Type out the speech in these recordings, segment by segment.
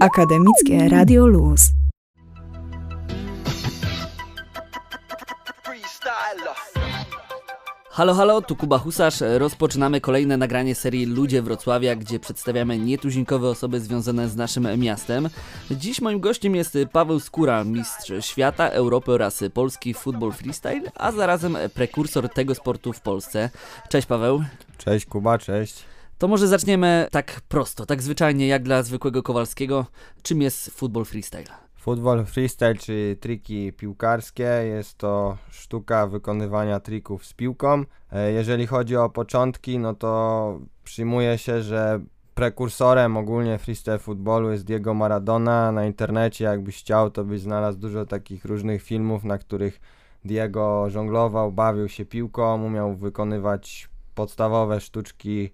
Akademickie Radio Luz. Halo, halo, tu Kuba Husarz. Rozpoczynamy kolejne nagranie serii Ludzie Wrocławia, gdzie przedstawiamy nietuzinkowe osoby związane z naszym miastem. Dziś moim gościem jest Paweł Skóra, mistrz świata, Europy oraz Polski futbol freestyle, a zarazem prekursor tego sportu w Polsce. Cześć Paweł. Cześć Kuba, cześć. To może zaczniemy tak prosto, tak zwyczajnie jak dla zwykłego Kowalskiego. Czym jest futbol freestyle? Futbol freestyle, czy triki piłkarskie, jest to sztuka wykonywania trików z piłką. E, jeżeli chodzi o początki, no to przyjmuje się, że prekursorem ogólnie freestyle futbolu jest Diego Maradona. Na internecie, jakbyś chciał, to byś znalazł dużo takich różnych filmów, na których Diego żonglował, bawił się piłką, umiał wykonywać podstawowe sztuczki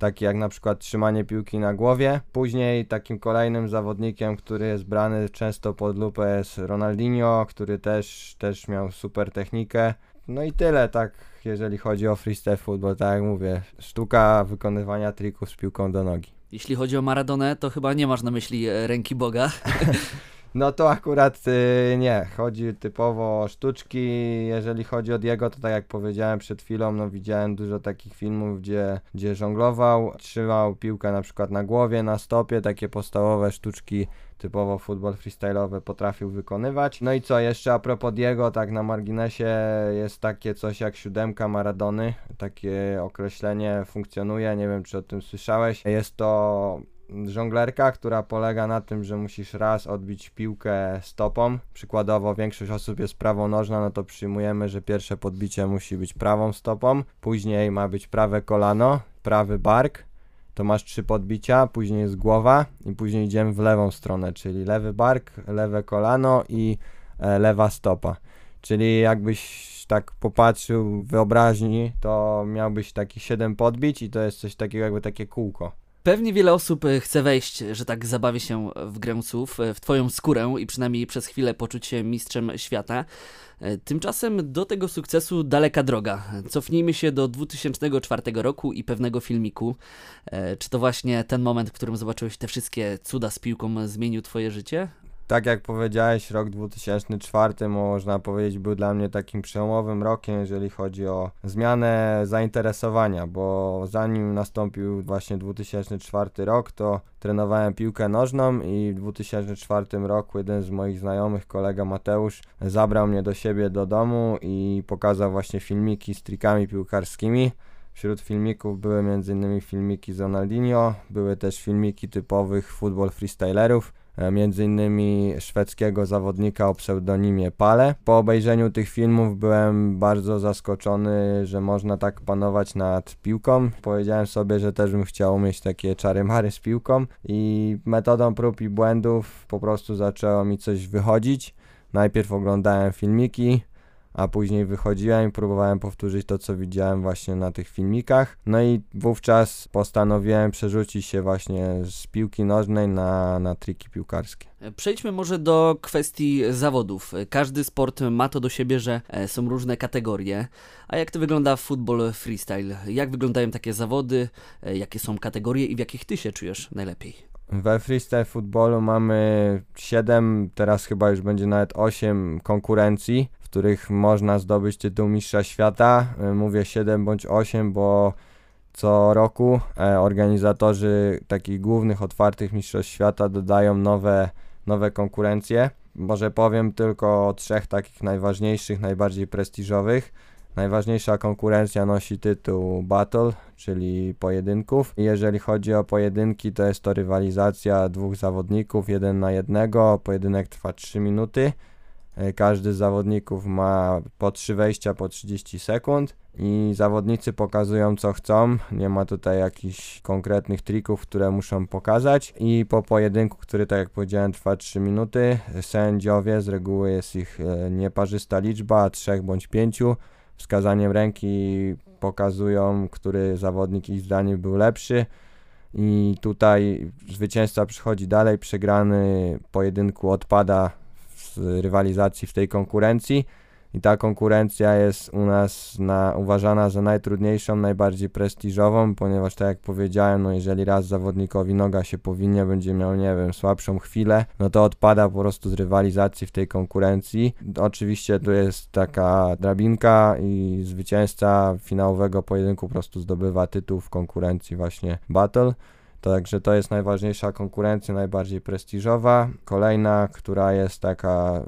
takie jak na przykład trzymanie piłki na głowie. Później takim kolejnym zawodnikiem, który jest brany często pod lupę jest Ronaldinho, który też, też miał super technikę. No i tyle, tak, jeżeli chodzi o freestyle football, tak jak mówię, sztuka wykonywania trików z piłką do nogi. Jeśli chodzi o Maradonę, to chyba nie masz na myśli e, ręki Boga. No to akurat y, nie, chodzi typowo o sztuczki. Jeżeli chodzi o Diego, to tak jak powiedziałem przed chwilą, no widziałem dużo takich filmów, gdzie, gdzie żonglował, trzymał piłkę na przykład na głowie, na stopie, takie podstawowe sztuczki typowo futbol freestyle'owy potrafił wykonywać. No i co, jeszcze a propos Diego, tak na marginesie jest takie coś jak siódemka Maradony, takie określenie funkcjonuje, nie wiem czy o tym słyszałeś. Jest to żonglerka, która polega na tym, że musisz raz odbić piłkę stopą. Przykładowo większość osób jest prawonożna, no to przyjmujemy, że pierwsze podbicie musi być prawą stopą, później ma być prawe kolano, prawy bark, to masz trzy podbicia, później jest głowa i później idziemy w lewą stronę, czyli lewy bark, lewe kolano i e, lewa stopa. Czyli jakbyś tak popatrzył w wyobraźni, to miałbyś taki 7 podbić i to jest coś takiego jakby takie kółko. Pewnie wiele osób e, chce wejść, że tak zabawię się w grę słów, e, w Twoją skórę i przynajmniej przez chwilę poczuć się mistrzem świata. E, tymczasem do tego sukcesu daleka droga. Cofnijmy się do 2004 roku i pewnego filmiku. Czy to właśnie ten moment, w którym zobaczyłeś te wszystkie cuda z piłką, zmienił Twoje życie? Tak jak powiedziałeś, rok 2004 można powiedzieć był dla mnie takim przełomowym rokiem, jeżeli chodzi o zmianę zainteresowania, bo zanim nastąpił właśnie 2004 rok, to trenowałem piłkę nożną i w 2004 roku jeden z moich znajomych, kolega Mateusz, zabrał mnie do siebie do domu i pokazał właśnie filmiki z trikami piłkarskimi. Wśród filmików były m.in. filmiki z Ronaldinho, były też filmiki typowych futbol freestylerów, między innymi szwedzkiego zawodnika o pseudonimie Pale. Po obejrzeniu tych filmów byłem bardzo zaskoczony, że można tak panować nad piłką. Powiedziałem sobie, że też bym chciał mieć takie czary-mary z piłką i metodą prób i błędów po prostu zaczęło mi coś wychodzić. Najpierw oglądałem filmiki, a później wychodziłem i próbowałem powtórzyć to, co widziałem właśnie na tych filmikach. No i wówczas postanowiłem przerzucić się właśnie z piłki nożnej na, na triki piłkarskie. Przejdźmy może do kwestii zawodów. Każdy sport ma to do siebie, że e, są różne kategorie. A jak to wygląda w futbol freestyle? Jak wyglądają takie zawody? E, jakie są kategorie i w jakich ty się czujesz najlepiej? We freestyle futbolu mamy 7, teraz chyba już będzie nawet 8 konkurencji których można zdobyć tytuł mistrza świata. E, mówię 7 bądź 8, bo co roku e, organizatorzy takich głównych, otwartych mistrzostw świata dodają nowe, nowe konkurencje. Może powiem tylko o trzech takich najważniejszych, najbardziej prestiżowych. Najważniejsza konkurencja nosi tytuł Battle, czyli pojedynków. Jeżeli chodzi o pojedynki, to jest to rywalizacja dwóch zawodników, jeden na jednego. Pojedynek trwa 3 minuty. E, każdy z zawodników ma po 3 wejścia po 30 sekund i zawodnicy pokazują co chcą. Nie ma tutaj jakichś konkretnych trików, które muszą pokazać. I po pojedynku, który tak jak powiedziałem trwa 3 minuty, sędziowie, z reguły jest ich e, nieparzysta liczba, 3 bądź 5, wskazaniem ręki pokazują, który zawodnik ich zdaniem był lepszy. I tutaj zwycięzca przychodzi dalej, przegrany pojedynku odpada rywalizacji w tej konkurencji. i ta konkurencja jest u nas na, uważana za najtrudniejszą, najbardziej prestiżową, ponieważ tak jak powiedziałem, no jeżeli raz zawodnikowi noga się powinie, będzie miał, nie wiem, słabszą chwilę, no to odpada po prostu z rywalizacji w tej konkurencji. Oczywiście tu jest taka drabinka i zwycięzca finałowego pojedynku po prostu zdobywa tytuł w konkurencji właśnie Battle. Także to jest najważniejsza konkurencja, najbardziej prestiżowa. Kolejna, która jest taka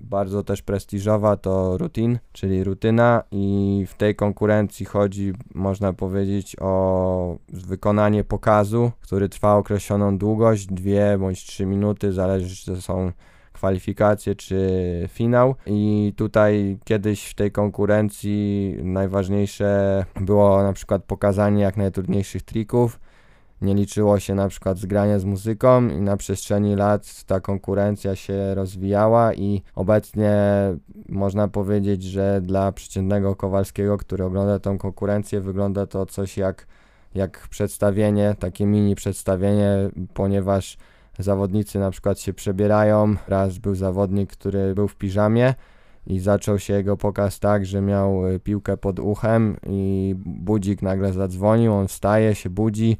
bardzo też prestiżowa to rutin, czyli rutyna. I w tej konkurencji chodzi, można powiedzieć, o wykonanie pokazu, który trwa określoną długość, dwie bądź trzy minuty, zależy czy to są kwalifikacje czy finał. I tutaj kiedyś w tej konkurencji najważniejsze było na przykład pokazanie jak najtrudniejszych trików, nie liczyło się na przykład zgranie z muzyką i na przestrzeni lat ta konkurencja się rozwijała i obecnie można powiedzieć, że dla przeciętnego Kowalskiego, który ogląda tą konkurencję, wygląda to coś jak, jak przedstawienie, takie mini przedstawienie, ponieważ zawodnicy na przykład się przebierają. Raz był zawodnik, który był w piżamie i zaczął się jego pokaz tak, że miał y, piłkę pod uchem i budzik nagle zadzwonił, on wstaje, się budzi,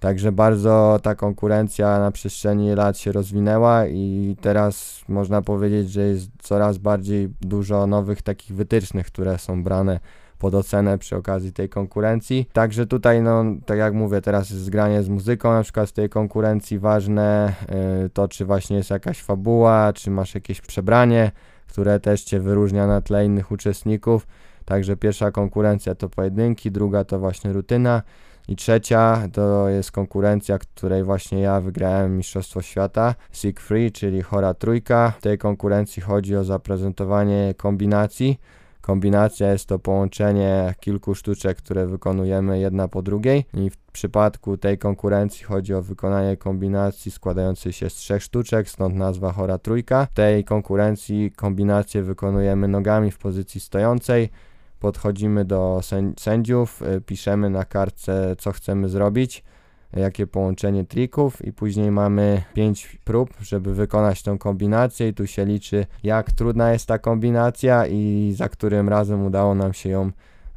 Także bardzo ta konkurencja na przestrzeni lat się rozwinęła i teraz można powiedzieć, że jest coraz bardziej dużo nowych takich wytycznych, które są brane pod ocenę przy okazji tej konkurencji. Także tutaj, no, tak jak mówię, teraz jest zgranie z muzyką, na przykład w tej konkurencji ważne yy, to, czy właśnie jest jakaś fabuła, czy masz jakieś przebranie, które też Cię wyróżnia na tle innych uczestników. Także pierwsza konkurencja to pojedynki, druga to właśnie rutyna. I trzecia to jest konkurencja, której właśnie ja wygrałem Mistrzostwo Świata, Sig Free, czyli chora trójka. W tej konkurencji chodzi o zaprezentowanie kombinacji. Kombinacja jest to połączenie kilku sztuczek, które wykonujemy jedna po drugiej i w przypadku tej konkurencji chodzi o wykonanie kombinacji składającej się z trzech sztuczek, stąd nazwa chora trójka. W tej konkurencji kombinację wykonujemy nogami w pozycji stojącej, podchodzimy do sędziów, y, piszemy na kartce, co chcemy zrobić, jakie połączenie trików i później mamy 5 prób, żeby wykonać tą kombinację. I tu się liczy, jak trudna jest ta kombinacja i za którym razem udało nam się ją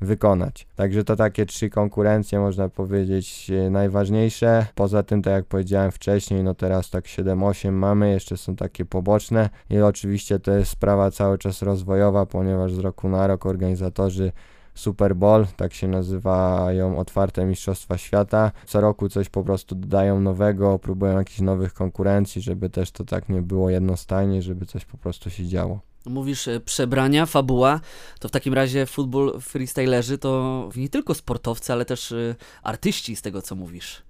wykonać. Także to takie trzy konkurencje, można powiedzieć, e, najważniejsze. Poza tym, tak jak powiedziałem wcześniej, no teraz tak 7-8 mamy, jeszcze są takie poboczne i oczywiście to jest sprawa cały czas rozwojowa, ponieważ z roku na rok organizatorzy Super Bowl, tak się nazywają otwarte Mistrzostwa Świata. Co roku coś po prostu dodają nowego, próbują jakichś nowych konkurencji, żeby też to tak nie było jednostajnie, żeby coś po prostu się działo. Mówisz e, przebrania, fabuła, to w takim razie futbol freestylerzy to nie tylko sportowcy, ale też e, artyści z tego co mówisz.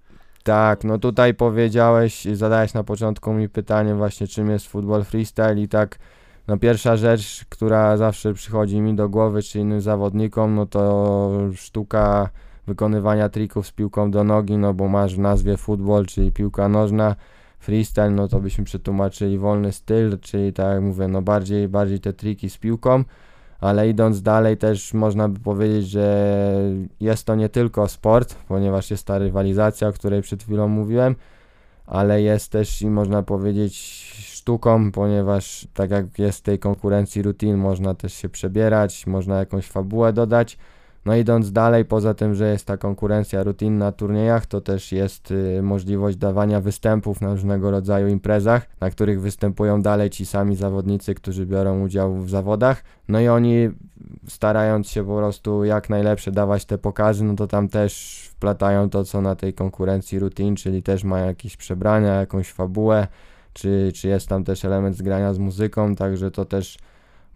Tak, no tutaj powiedziałeś, zadałeś na początku mi pytanie właśnie czym jest futbol freestyle i tak no pierwsza rzecz, która zawsze przychodzi mi do głowy czy innym zawodnikom, no to sztuka wykonywania trików z piłką do nogi, no bo masz w nazwie futbol, czyli piłka nożna, freestyle, no to byśmy przetłumaczyli wolny styl, czyli tak jak mówię, no bardziej, bardziej te triki z piłką, ale idąc dalej też można by powiedzieć, że jest to nie tylko sport, ponieważ jest ta rywalizacja, o której przed chwilą mówiłem, ale jest też i można powiedzieć sztuką, ponieważ tak jak jest w tej konkurencji rutin, można też się przebierać, można jakąś fabułę dodać, no idąc dalej, poza tym, że jest ta konkurencja rutin na turniejach, to też jest y, możliwość dawania występów na różnego rodzaju imprezach, na których występują dalej ci sami zawodnicy, którzy biorą udział w zawodach. No i oni starając się po prostu jak najlepsze dawać te pokazy, no to tam też wplatają to, co na tej konkurencji rutin, czyli też mają jakieś przebrania, jakąś fabułę, czy, czy jest tam też element zgrania z muzyką, także to też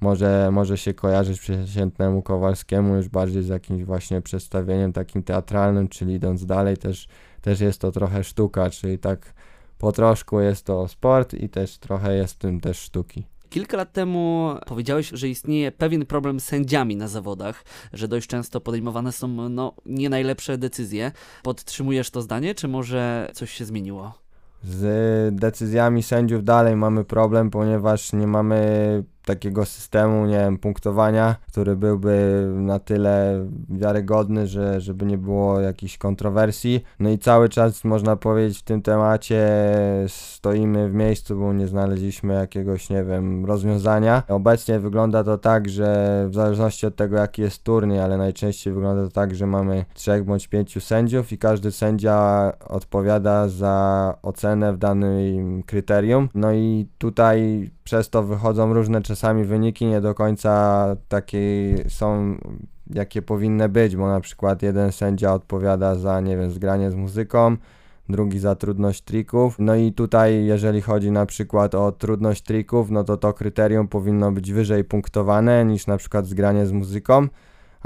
może, może się kojarzyć przeciętnemu Kowalskiemu już bardziej z jakimś właśnie przedstawieniem takim teatralnym, czyli idąc dalej też, też jest to trochę sztuka, czyli tak po troszku jest to sport i też trochę jest w tym też sztuki. Kilka lat temu powiedziałeś, że istnieje pewien problem z sędziami na zawodach, że dość często podejmowane są no, nie najlepsze decyzje. Podtrzymujesz to zdanie, czy może coś się zmieniło? Z decyzjami sędziów dalej mamy problem, ponieważ nie mamy takiego systemu, nie wiem, punktowania, który byłby na tyle wiarygodny, że żeby nie było jakichś kontrowersji. No i cały czas można powiedzieć w tym temacie stoimy w miejscu, bo nie znaleźliśmy jakiegoś, nie wiem, rozwiązania. Obecnie wygląda to tak, że w zależności od tego jaki jest turniej, ale najczęściej wygląda to tak, że mamy trzech bądź pięciu sędziów i każdy sędzia odpowiada za ocenę w danym kryterium. No i tutaj przez to wychodzą różne czasami wyniki, nie do końca takie są jakie powinny być, bo na przykład jeden sędzia odpowiada za, nie wiem, zgranie z muzyką, drugi za trudność trików. No i tutaj, jeżeli chodzi na przykład o trudność trików, no to to kryterium powinno być wyżej punktowane niż na przykład zgranie z muzyką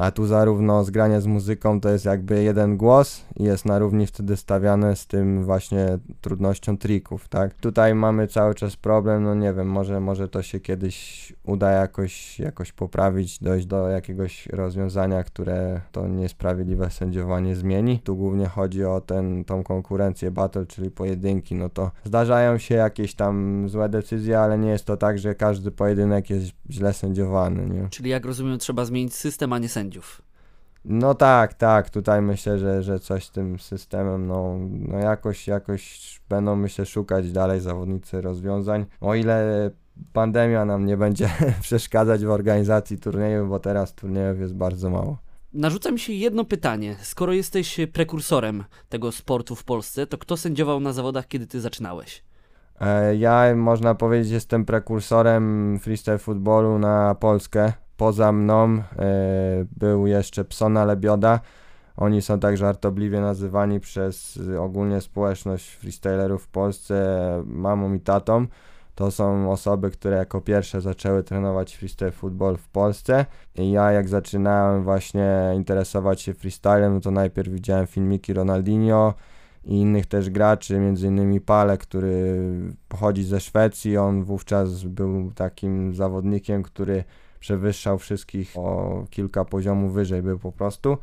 a tu zarówno zgranie z muzyką to jest jakby jeden głos i jest na równi wtedy stawiane z tym właśnie trudnością trików, tak? Tutaj mamy cały czas problem, no nie wiem, może, może to się kiedyś uda jakoś, jakoś poprawić, dojść do jakiegoś rozwiązania, które to niesprawiedliwe sędziowanie zmieni. Tu głównie chodzi o ten, tą konkurencję battle, czyli pojedynki, no to zdarzają się jakieś tam złe decyzje, ale nie jest to tak, że każdy pojedynek jest źle sędziowany, nie? Czyli jak rozumiem trzeba zmienić system, a nie sędziów sędziów. No tak, tak, tutaj myślę, że, że coś z tym systemem, no, no jakoś, jakoś będą myślę szukać dalej zawodnicy rozwiązań, o ile pandemia nam nie będzie przeszkadzać w organizacji turniejów, bo teraz turniejów jest bardzo mało. Narzuca mi się jedno pytanie. Skoro jesteś prekursorem tego sportu w Polsce, to kto sędziował na zawodach, kiedy ty zaczynałeś? E, ja, można powiedzieć, jestem prekursorem freestyle footballu na Polskę poza mną e, był jeszcze Psona Lebioda. Oni są tak żartobliwie nazywani przez ogólnie społeczność freestylerów w Polsce mamą i tatą. To są osoby, które jako pierwsze zaczęły trenować freestyle football w Polsce. I ja jak zaczynałem właśnie interesować się freestylem, to najpierw widziałem filmiki Ronaldinho i innych też graczy, między innymi Pale, który pochodzi ze Szwecji. On wówczas był takim zawodnikiem, który przewyższał wszystkich o kilka poziomów wyżej był po prostu.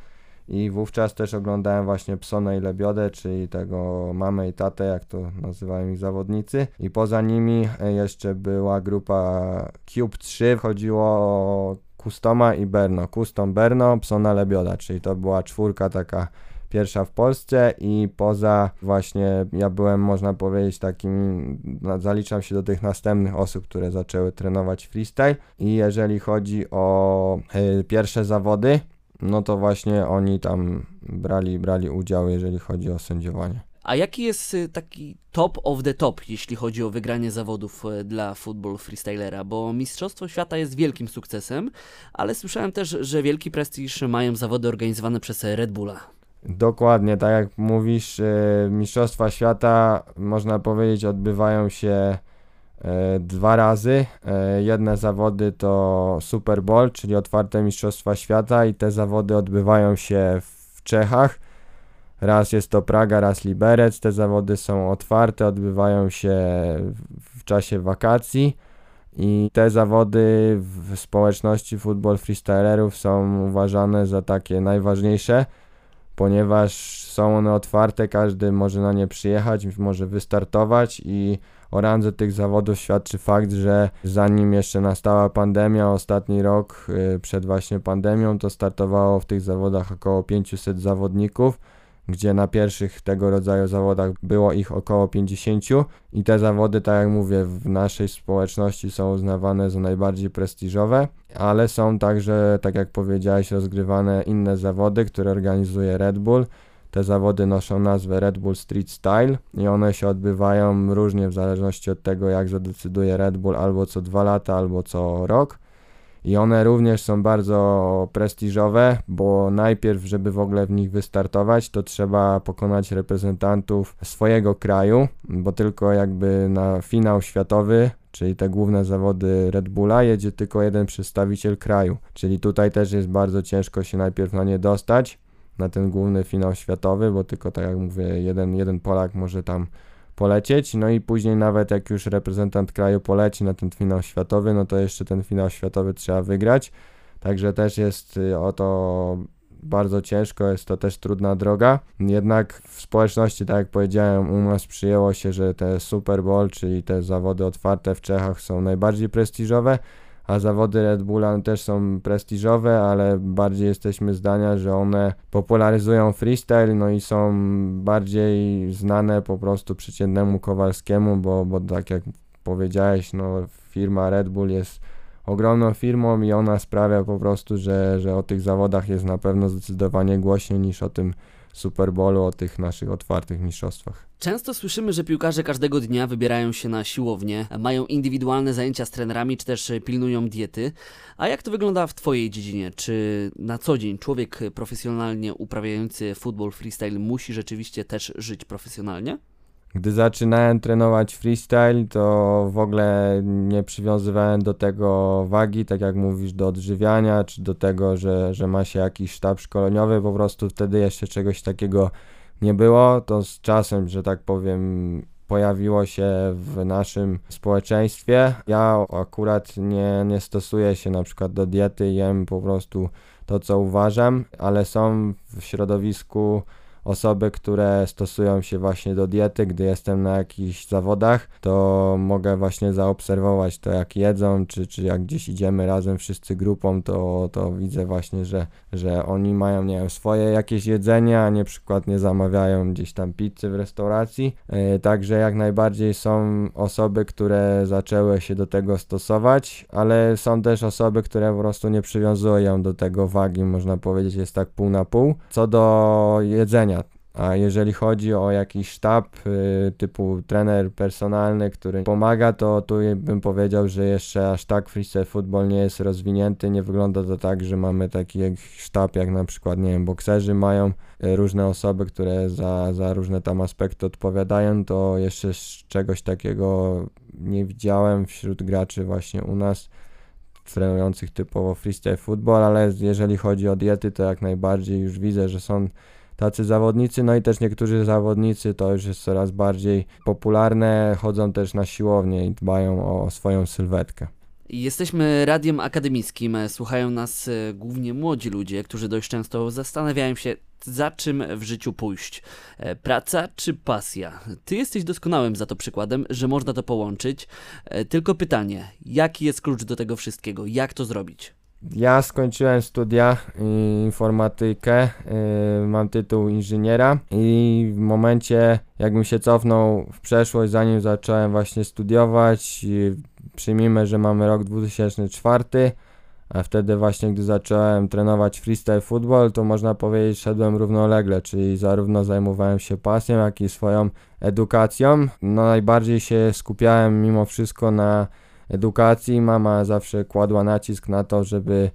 I wówczas też oglądałem właśnie Psonę i Lebiodę, czyli tego mamę i tatę, jak to nazywają ich zawodnicy. I poza nimi e, jeszcze była grupa Cube 3, chodziło o Kustoma i Berno. Kustom, Berno, Psona, Lebioda, czyli to była czwórka taka pierwsza w Polsce i poza właśnie ja byłem można powiedzieć takim, zaliczam się do tych następnych osób, które zaczęły trenować freestyle i jeżeli chodzi o y, pierwsze zawody, no to właśnie oni tam brali, brali udział, jeżeli chodzi o sędziowanie. A jaki jest y, taki top of the top, jeśli chodzi o wygranie zawodów y, dla football freestylera? Bo Mistrzostwo Świata jest wielkim sukcesem, ale słyszałem też, że wielki prestiż mają zawody organizowane przez Red Bulla. Dokładnie, tak jak mówisz, e, Mistrzostwa Świata, można powiedzieć, odbywają się e, dwa razy. E, jedne zawody to Super Bowl, czyli otwarte Mistrzostwa Świata, i te zawody odbywają się w Czechach. Raz jest to Praga, raz Liberec. Te zawody są otwarte, odbywają się w czasie wakacji. I te zawody w społeczności futbol freestylerów są uważane za takie najważniejsze ponieważ są one otwarte, każdy może na nie przyjechać, może wystartować i o randze tych zawodów świadczy fakt, że zanim jeszcze nastała pandemia, ostatni rok y, przed właśnie pandemią, to startowało w tych zawodach około 500 zawodników gdzie na pierwszych tego rodzaju zawodach było ich około 50 i te zawody, tak jak mówię, w naszej społeczności są uznawane za najbardziej prestiżowe, ale są także, tak jak powiedziałeś, rozgrywane inne zawody, które organizuje Red Bull. Te zawody noszą nazwę Red Bull Street Style i one się odbywają różnie w zależności od tego, jak zadecyduje Red Bull albo co dwa lata, albo co rok i one również są bardzo prestiżowe, bo najpierw, żeby w ogóle w nich wystartować, to trzeba pokonać reprezentantów swojego kraju, bo tylko jakby na finał światowy, czyli te główne zawody Red Bulla, jedzie tylko jeden przedstawiciel kraju. Czyli tutaj też jest bardzo ciężko się najpierw na nie dostać, na ten główny finał światowy, bo tylko tak jak mówię, jeden, jeden Polak może tam polecieć, no i później nawet jak już reprezentant kraju poleci na ten finał światowy, no to jeszcze ten finał światowy trzeba wygrać, także też jest y, o to bardzo ciężko, jest to też trudna droga. Jednak w społeczności, tak jak powiedziałem, u nas przyjęło się, że te Super Bowl, czyli te zawody otwarte w Czechach są najbardziej prestiżowe, a zawody Red Bulla też są prestiżowe, ale bardziej jesteśmy zdania, że one popularyzują freestyle, no i są bardziej znane po prostu przeciętnemu Kowalskiemu, bo, bo tak jak powiedziałeś, no firma Red Bull jest ogromną firmą i ona sprawia po prostu, że, że o tych zawodach jest na pewno zdecydowanie głośniej niż o tym Super Bowlu, o tych naszych otwartych mistrzostwach. Często słyszymy, że piłkarze każdego dnia wybierają się na siłownię, mają indywidualne zajęcia z trenerami, czy też pilnują diety. A jak to wygląda w Twojej dziedzinie? Czy na co dzień człowiek profesjonalnie uprawiający futbol freestyle musi rzeczywiście też żyć profesjonalnie? Gdy zaczynałem trenować freestyle, to w ogóle nie przywiązywałem do tego wagi, tak jak mówisz, do odżywiania, czy do tego, że, że ma się jakiś sztab szkoleniowy, po prostu wtedy jeszcze czegoś takiego nie było. To z czasem, że tak powiem, pojawiło się w naszym społeczeństwie. Ja akurat nie, nie stosuję się na przykład do diety, jem po prostu to, co uważam, ale są w środowisku osoby, które stosują się właśnie do diety, gdy jestem na jakichś zawodach, to mogę właśnie zaobserwować to, jak jedzą, czy, czy jak gdzieś idziemy razem wszyscy grupą, to, to widzę właśnie, że, że oni mają, nie wiem, swoje jakieś jedzenie, a nie przykład nie zamawiają gdzieś tam pizzy w restauracji. Yy, także jak najbardziej są osoby, które zaczęły się do tego stosować, ale są też osoby, które po prostu nie przywiązują do tego wagi, można powiedzieć, jest tak pół na pół. Co do jedzenia, a jeżeli chodzi o jakiś sztab y, typu trener personalny, który pomaga, to tu bym powiedział, że jeszcze aż tak freestyle football nie jest rozwinięty. Nie wygląda to tak, że mamy taki sztab jak na przykład, nie wiem, bokserzy mają y, różne osoby, które za, za różne tam aspekty odpowiadają. To jeszcze czegoś takiego nie widziałem wśród graczy właśnie u nas trenujących typowo freestyle football, ale jeżeli chodzi o diety, to jak najbardziej już widzę, że są tacy zawodnicy, no i też niektórzy zawodnicy to już jest coraz bardziej popularne, chodzą też na siłownię i dbają o swoją sylwetkę. Jesteśmy radiem akademickim, słuchają nas e, głównie młodzi ludzie, którzy dość często zastanawiają się, za czym w życiu pójść. E, praca czy pasja? Ty jesteś doskonałym za to przykładem, że można to połączyć. E, tylko pytanie, jaki jest klucz do tego wszystkiego? Jak to zrobić? Ja skończyłem studia informatykę, y, mam tytuł inżyniera i w momencie jakbym się cofnął w przeszłość, zanim zacząłem właśnie studiować, przyjmijmy, że mamy rok 2004, a wtedy właśnie gdy zacząłem trenować freestyle football, to można powiedzieć szedłem równolegle, czyli zarówno zajmowałem się pasją, jak i swoją edukacją. No najbardziej się skupiałem mimo wszystko na edukacji. Mama zawsze kładła nacisk na to, żeby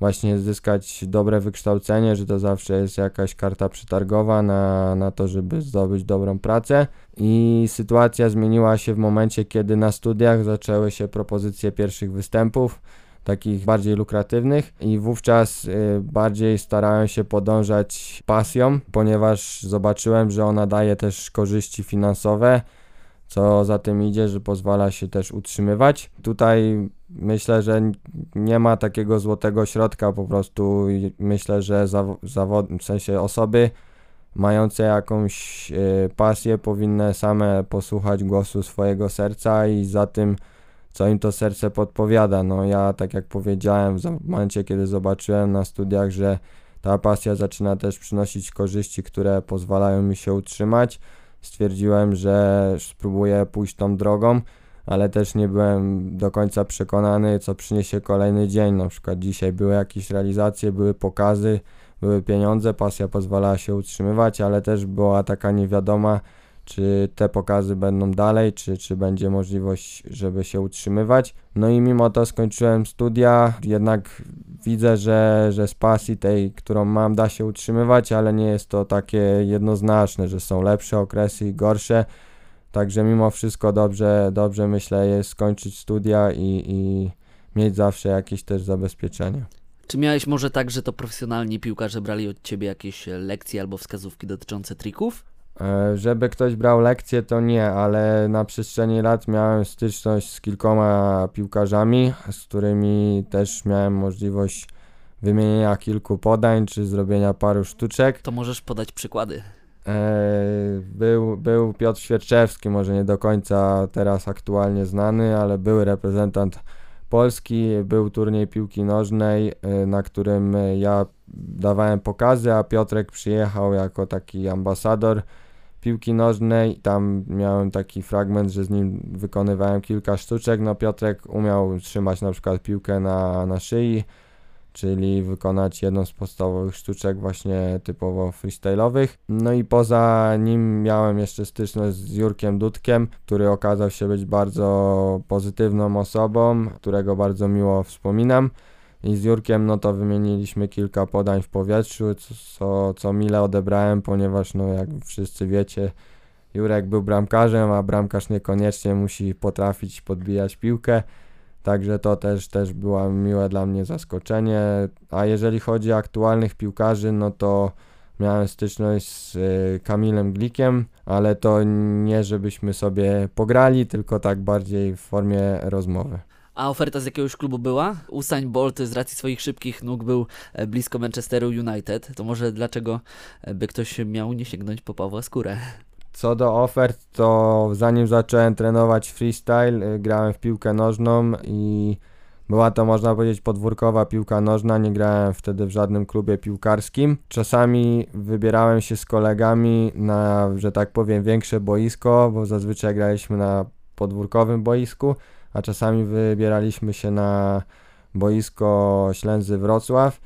właśnie zyskać dobre wykształcenie, że to zawsze jest jakaś karta przetargowa na, na to, żeby zdobyć dobrą pracę. I sytuacja zmieniła się w momencie, kiedy na studiach zaczęły się propozycje pierwszych występów takich bardziej lukratywnych i wówczas y, bardziej starałem się podążać pasją, ponieważ zobaczyłem, że ona daje też korzyści finansowe, co za tym idzie, że pozwala się też utrzymywać. Tutaj myślę, że nie ma takiego złotego środka, po prostu myślę, że zawod, w sensie osoby mające jakąś y, pasję powinny same posłuchać głosu swojego serca i za tym, co im to serce podpowiada. No ja, tak jak powiedziałem, w momencie, kiedy zobaczyłem na studiach, że ta pasja zaczyna też przynosić korzyści, które pozwalają mi się utrzymać, stwierdziłem, że spróbuję pójść tą drogą, ale też nie byłem do końca przekonany, co przyniesie kolejny dzień. Na przykład dzisiaj były jakieś realizacje, były pokazy, były pieniądze, pasja pozwalała się utrzymywać, ale też była taka niewiadoma, czy te pokazy będą dalej, czy, czy będzie możliwość, żeby się utrzymywać. No i mimo to skończyłem studia, jednak widzę, że, że z pasji tej, którą mam, da się utrzymywać, ale nie jest to takie jednoznaczne, że są lepsze okresy i gorsze. Także mimo wszystko dobrze, dobrze myślę jest skończyć studia i, i mieć zawsze jakieś też zabezpieczenie. Czy miałeś może tak, że to profesjonalni piłkarze brali od ciebie jakieś lekcje albo wskazówki dotyczące trików? E, żeby ktoś brał lekcje, to nie, ale na przestrzeni lat miałem styczność z kilkoma piłkarzami, z którymi też miałem możliwość wymienienia kilku podań czy zrobienia paru sztuczek. To możesz podać przykłady. E, był, był Piotr Świerczewski, może nie do końca teraz aktualnie znany, ale były reprezentant Polski był turniej piłki nożnej, y, na którym ja dawałem pokazy, a Piotrek przyjechał jako taki ambasador piłki nożnej. Tam miałem taki fragment, że z nim wykonywałem kilka sztuczek. No Piotrek umiał trzymać na przykład piłkę na, na szyi, czyli wykonać jedną z podstawowych sztuczek właśnie typowo freestyle'owych. No i poza nim miałem jeszcze styczność z Jurkiem Dudkiem, który okazał się być bardzo pozytywną osobą, którego bardzo miło wspominam. I z Jurkiem no to wymieniliśmy kilka podań w powietrzu, co, co mile odebrałem, ponieważ no jak wszyscy wiecie, Jurek był bramkarzem, a bramkarz niekoniecznie musi potrafić podbijać piłkę. Także to też, też było miłe dla mnie zaskoczenie. A jeżeli chodzi o aktualnych piłkarzy, no to miałem styczność z y, Kamilem Glikiem, ale to nie żebyśmy sobie pograli, tylko tak bardziej w formie rozmowy. A oferta z jakiegoś klubu była? Usain Bolt z racji swoich szybkich nóg był e, blisko Manchesteru United. To może dlaczego e, by ktoś miał nie sięgnąć po Pawła Skórę? Co do ofert, to zanim zacząłem trenować freestyle, y, grałem w piłkę nożną i była to można powiedzieć podwórkowa piłka nożna, nie grałem wtedy w żadnym klubie piłkarskim. Czasami wybierałem się z kolegami na, że tak powiem, większe boisko, bo zazwyczaj graliśmy na podwórkowym boisku, a czasami wybieraliśmy się na boisko Ślęzy Wrocław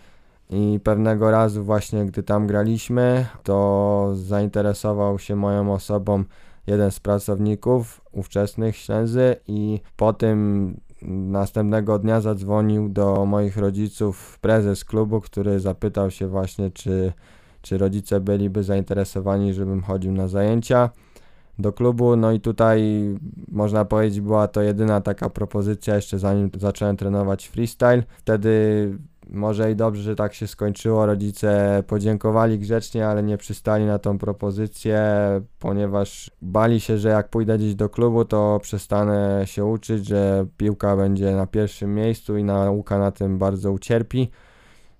i pewnego razu właśnie gdy tam graliśmy, to zainteresował się moją osobą jeden z pracowników ówczesnych Ślęzy i po tym następnego dnia zadzwonił do moich rodziców prezes klubu, który zapytał się właśnie czy, czy rodzice byliby zainteresowani, żebym chodził na zajęcia do klubu. No i tutaj można powiedzieć, była to jedyna taka propozycja jeszcze zanim zacząłem trenować freestyle. Wtedy może i dobrze, że tak się skończyło. Rodzice podziękowali grzecznie, ale nie przystali na tą propozycję, ponieważ bali się, że jak pójdę gdzieś do klubu, to przestanę się uczyć, że piłka będzie na pierwszym miejscu i nauka na tym bardzo ucierpi.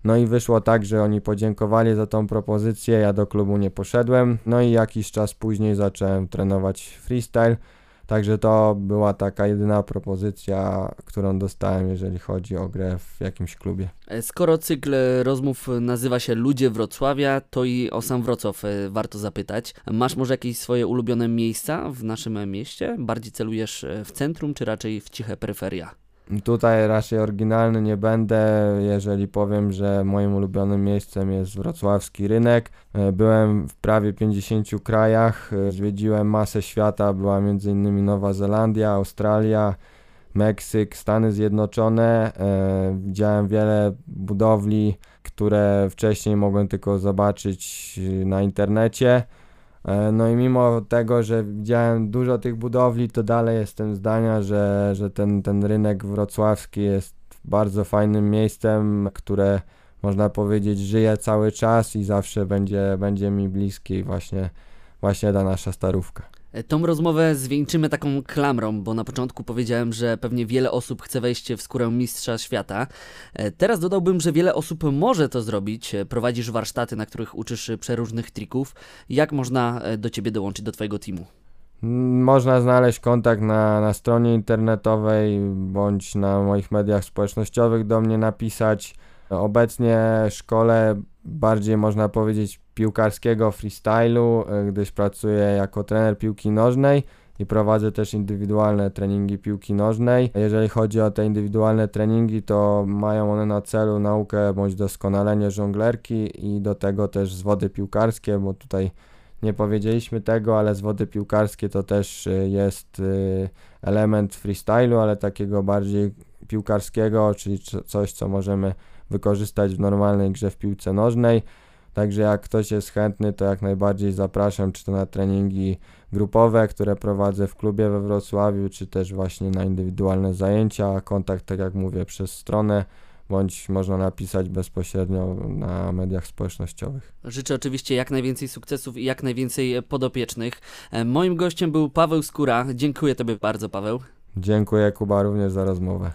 No i wyszło tak, że oni podziękowali za tą propozycję, ja do klubu nie poszedłem. No i jakiś czas później zacząłem trenować freestyle. Także to była taka jedyna propozycja, którą dostałem, jeżeli chodzi o grę w jakimś klubie. E, skoro cykl rozmów nazywa się Ludzie Wrocławia, to i o sam Wrocław e, warto zapytać. Masz może jakieś swoje ulubione miejsca w naszym mieście? Bardziej celujesz e, w centrum, czy raczej w ciche peryferia? Tutaj raczej oryginalny nie będę, jeżeli powiem, że moim ulubionym miejscem jest wrocławski rynek. E, byłem w prawie 50 krajach, e, zwiedziłem masę świata, była m.in. Nowa Zelandia, Australia, Meksyk, Stany Zjednoczone. E, widziałem wiele budowli, które wcześniej mogłem tylko zobaczyć na internecie. E, no i mimo tego, że widziałem dużo tych budowli, to dalej jestem zdania, że, że ten, ten rynek wrocławski jest bardzo fajnym miejscem, które można powiedzieć żyje cały czas i zawsze będzie, będzie mi bliski właśnie, właśnie ta nasza starówka. Tą rozmowę zwieńczymy taką klamrą, bo na początku powiedziałem, że pewnie wiele osób chce wejść w skórę mistrza świata. E, teraz dodałbym, że wiele osób może to zrobić. E, prowadzisz warsztaty, na których uczysz przeróżnych trików. Jak można e, do ciebie dołączyć do twojego teamu? Można znaleźć kontakt na, na stronie internetowej bądź na moich mediach społecznościowych do mnie napisać. Obecnie szkole bardziej można powiedzieć piłkarskiego freestylu, e, gdyż pracuję jako trener piłki nożnej i prowadzę też indywidualne treningi piłki nożnej. Jeżeli chodzi o te indywidualne treningi, to mają one na celu naukę bądź doskonalenie żonglerki i do tego też zwody piłkarskie, bo tutaj nie powiedzieliśmy tego, ale zwody piłkarskie to też e, jest e, element freestylu, ale takiego bardziej piłkarskiego, czyli coś, co możemy wykorzystać w normalnej grze w piłce nożnej. Także jak ktoś jest chętny, to jak najbardziej zapraszam, czy to na treningi grupowe, które prowadzę w klubie we Wrocławiu, czy też właśnie na indywidualne zajęcia. Kontakt, tak jak mówię, przez stronę bądź można napisać bezpośrednio na mediach społecznościowych. Życzę oczywiście jak najwięcej sukcesów i jak najwięcej podopiecznych. E, moim gościem był Paweł Skóra. Dziękuję Tobie bardzo, Paweł. Dziękuję Kuba również za rozmowę.